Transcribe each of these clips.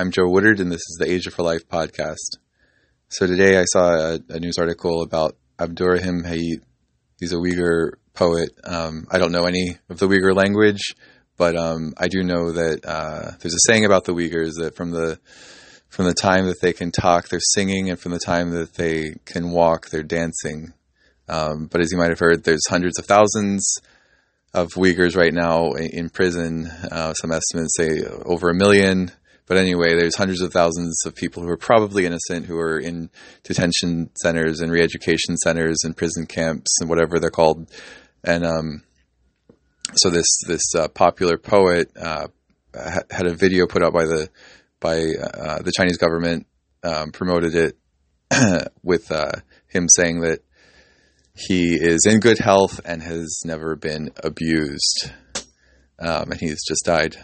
I'm Joe Woodard, and this is the Asia for Life podcast. So today I saw a, a news article about Abdurrahim Hayit. He's a Uyghur poet. Um, I don't know any of the Uyghur language, but um, I do know that uh, there's a saying about the Uyghurs that from the from the time that they can talk, they're singing, and from the time that they can walk, they're dancing. Um, but as you might have heard, there's hundreds of thousands of Uyghurs right now in prison. Uh, some estimates say over a million. But anyway, there's hundreds of thousands of people who are probably innocent who are in detention centers and re-education centers and prison camps and whatever they're called. And um, so this this uh, popular poet uh, had a video put out by the by uh, the Chinese government, um, promoted it with uh, him saying that he is in good health and has never been abused. Um, and he's just died.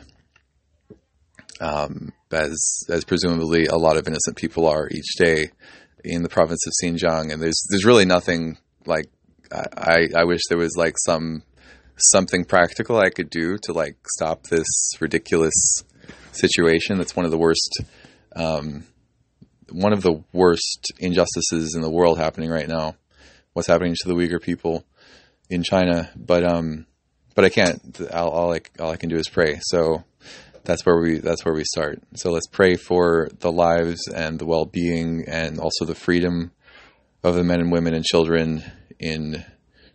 Um, as as presumably a lot of innocent people are each day in the province of Xinjiang, and there's there's really nothing like I I wish there was like some something practical I could do to like stop this ridiculous situation. That's one of the worst um, one of the worst injustices in the world happening right now what's happening to the Uyghur people in China. But um, but I can't. All, all, I all I can do is pray. So that's where we that's where we start. So let's pray for the lives and the well being and also the freedom of the men and women and children in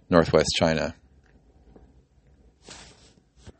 northwest China.